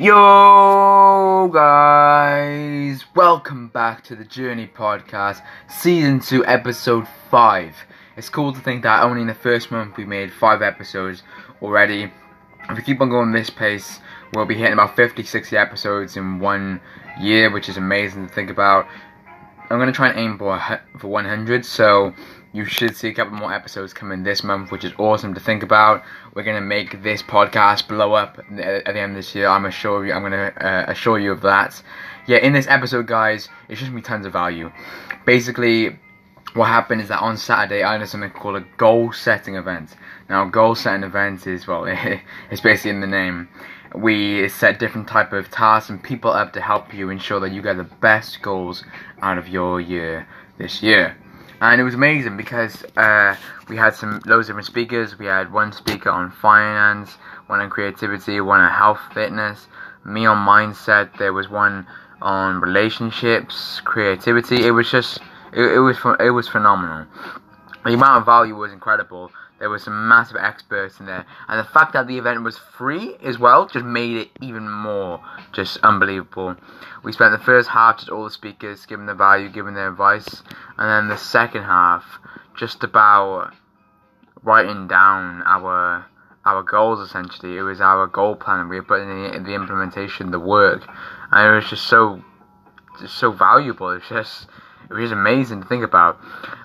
Yo, guys! Welcome back to the Journey Podcast, Season 2, Episode 5. It's cool to think that only in the first month we made 5 episodes already. If we keep on going this pace, we'll be hitting about 50, 60 episodes in one year, which is amazing to think about. I'm going to try and aim for, for 100, so you should see a couple more episodes coming this month, which is awesome to think about. We're gonna make this podcast blow up at the end of this year. I'm assure you. I'm gonna uh, assure you of that. Yeah, in this episode, guys, it's just gonna be tons of value. Basically, what happened is that on Saturday I did something called a goal setting event. Now, goal setting event is well, it's basically in the name. We set different type of tasks and people up to help you ensure that you get the best goals out of your year this year and it was amazing because uh, we had some loads of different speakers. We had one speaker on finance, one on creativity, one on health, fitness, me on mindset. There was one on relationships, creativity. It was just, it, it was, it was phenomenal. The amount of value was incredible. There were some massive experts in there, and the fact that the event was free as well just made it even more just unbelievable. We spent the first half just all the speakers giving their value, giving their advice, and then the second half just about writing down our our goals essentially. It was our goal plan. We were putting the, the implementation, the work, and it was just so just so valuable. It's just it was amazing to think about.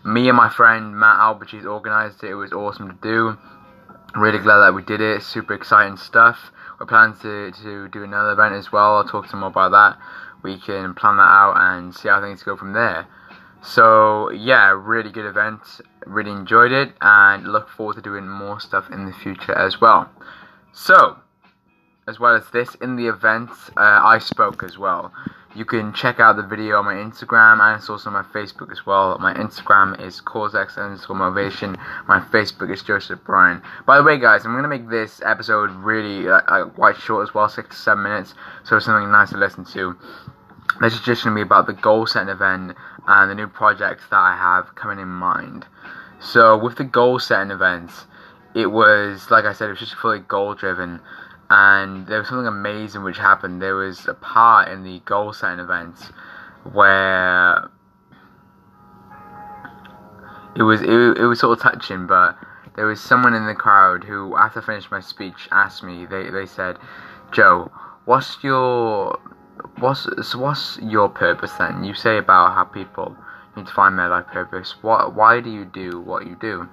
Me and my friend Matt Albertese organised it. It was awesome to do. Really glad that we did it. Super exciting stuff. We're planning to, to do another event as well. I'll talk some more about that. We can plan that out and see how things go from there. So yeah, really good event. Really enjoyed it and look forward to doing more stuff in the future as well. So, as well as this, in the event, uh, I spoke as well. You can check out the video on my Instagram and it's also on my Facebook as well. My Instagram is causex underscore motivation. My Facebook is Joseph Bryan. By the way, guys, I'm gonna make this episode really uh, uh, quite short as well, six to seven minutes, so it's something nice to listen to. This is just gonna be about the goal setting event and the new projects that I have coming in mind. So with the goal setting events, it was like I said, it was just fully goal driven and there was something amazing which happened. There was a part in the goal setting events where it was it, it was sort of touching, but there was someone in the crowd who, after I finished my speech, asked me. They they said, "Joe, what's your what's so what's your purpose then? You say about how people need to find their life purpose. What why do you do what you do?"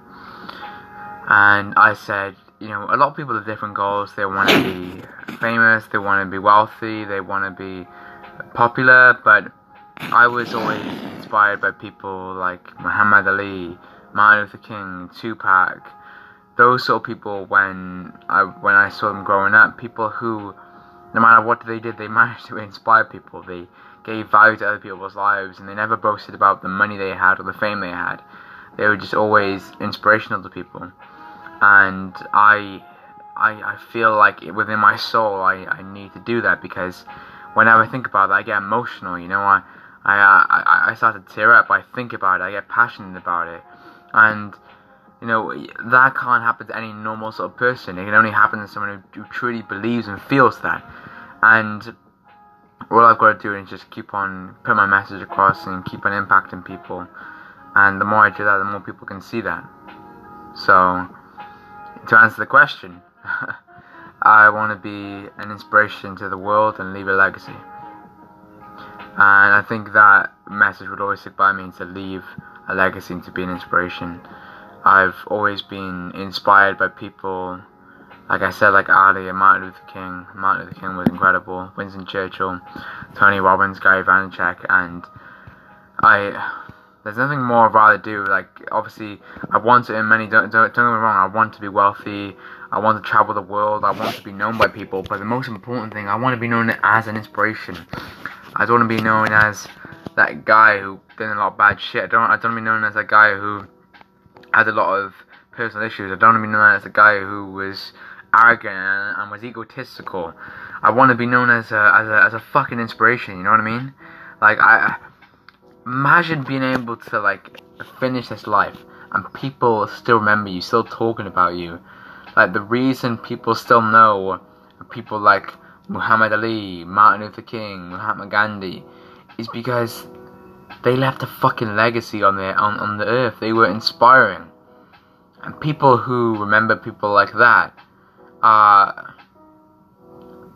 And I said, you know, a lot of people have different goals. They want to be famous, they want to be wealthy, they want to be popular, but I was always inspired by people like Muhammad Ali, Martin Luther King, Tupac, those sort of people when I when I saw them growing up, people who no matter what they did, they managed to inspire people. They gave value to other people's lives and they never boasted about the money they had or the fame they had. They were just always inspirational to people and I, I, I feel like within my soul I, I need to do that because whenever I think about it, I get emotional. You know, I, uh, I, I, I start to tear up. I think about it. I get passionate about it, and you know that can't happen to any normal sort of person. It can only happen to someone who, who truly believes and feels that. And all I've got to do is just keep on putting my message across and keep on impacting people. And the more I do that, the more people can see that. So to answer the question, I want to be an inspiration to the world and leave a legacy. And I think that message would always stick by me to leave a legacy and to be an inspiration. I've always been inspired by people, like I said, like Ali and Martin Luther King. Martin Luther King was incredible. Winston Churchill, Tony Robbins, Gary Vaynerchuk, and I there's nothing more I'd rather do. Like, obviously, I want to earn money. Don't, don't, don't get me wrong. I want to be wealthy. I want to travel the world. I want to be known by people. But the most important thing, I want to be known as an inspiration. I don't want to be known as that guy who did a lot of bad shit. I don't. I don't want to be known as that guy who had a lot of personal issues. I don't want to be known as a guy who was arrogant and, and was egotistical. I want to be known as a, as a as a fucking inspiration. You know what I mean? Like I imagine being able to like finish this life and people still remember you, still talking about you. Like the reason people still know people like Muhammad Ali, Martin Luther King, Mahatma Gandhi, is because they left a fucking legacy on the on, on the earth. They were inspiring. And people who remember people like that are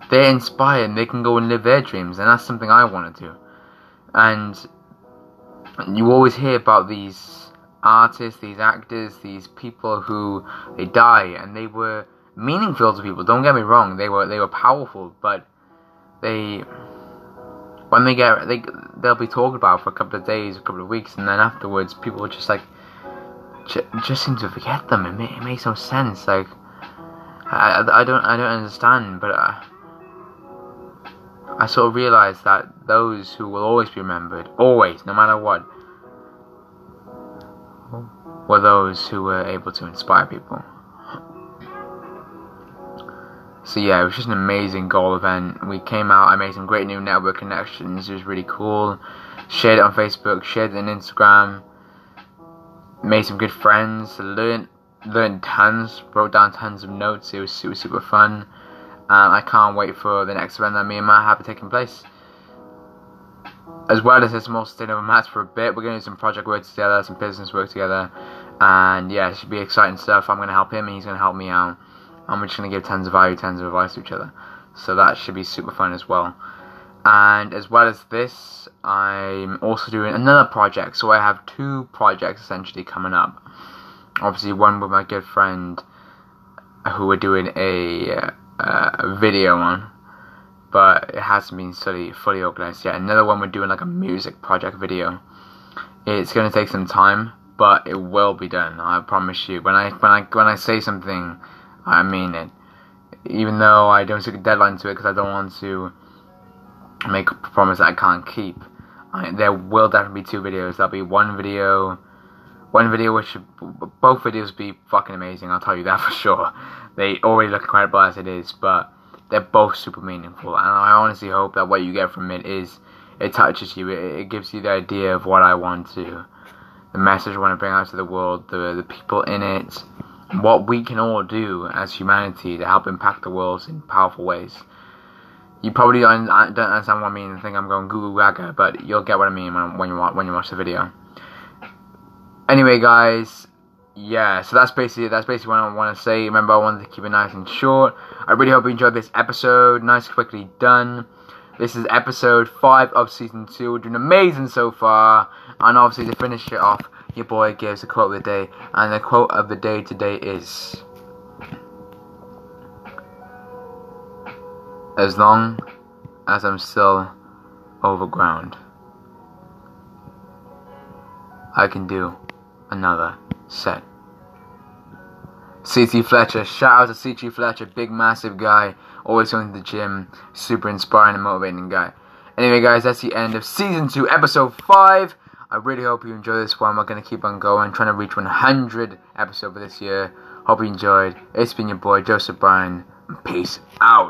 they're inspired and they can go and live their dreams and that's something I want to do. And you always hear about these artists, these actors, these people who they die and they were meaningful to people. Don't get me wrong, they were they were powerful, but they when they get they they'll be talked about for a couple of days, a couple of weeks, and then afterwards people are just like just seem to forget them. It, ma- it makes no sense. Like I, I don't I don't understand, but. Uh, I sort of realized that those who will always be remembered, always, no matter what, were those who were able to inspire people. So yeah, it was just an amazing goal event. We came out, I made some great new network connections. It was really cool. Shared it on Facebook, shared it on Instagram. Made some good friends. Learned learned tons. Wrote down tons of notes. It was super super fun and I can't wait for the next event that me and Matt have taking place. As well as this more sustainable match for a bit, we're going to do some project work together, some business work together, and yeah, it should be exciting stuff. I'm going to help him, and he's going to help me out, and we're just going to give tons of value, tons of advice to each other. So that should be super fun as well. And as well as this, I'm also doing another project. So I have two projects essentially coming up. Obviously, one with my good friend who we're doing a uh, video on, but it hasn't been fully fully organized yet. Another one we're doing like a music project video. It's gonna take some time, but it will be done. I promise you. When I when I when I say something, I mean it. Even though I don't take a deadline to it because I don't want to make a promise that I can't keep. I, there will definitely be two videos. There'll be one video, one video which both videos be fucking amazing. I'll tell you that for sure. They already look incredible as it is, but they're both super meaningful. And I honestly hope that what you get from it is it touches you. It, it gives you the idea of what I want to, the message I want to bring out to the world, the the people in it, what we can all do as humanity to help impact the world in powerful ways. You probably don't, don't understand what I mean and think I'm going goo goo gaga, but you'll get what I mean when, when you watch, when you watch the video. Anyway, guys, yeah, so that's basically that's basically what I want to say. Remember, I wanted to keep it nice and short. I really hope you enjoyed this episode. Nice, quickly done. This is episode five of season two. We're doing amazing so far. And obviously, to finish it off, your boy gives a quote of the day, and the quote of the day today is: "As long as I'm still overground, I can do another set." CT Fletcher. Shout out to CT Fletcher, big massive guy, always going to the gym, super inspiring and motivating guy. Anyway, guys, that's the end of season two, episode five. I really hope you enjoy this one. We're gonna keep on going, trying to reach 100 episodes for this year. Hope you enjoyed. It's been your boy Joseph Bryan. Peace out.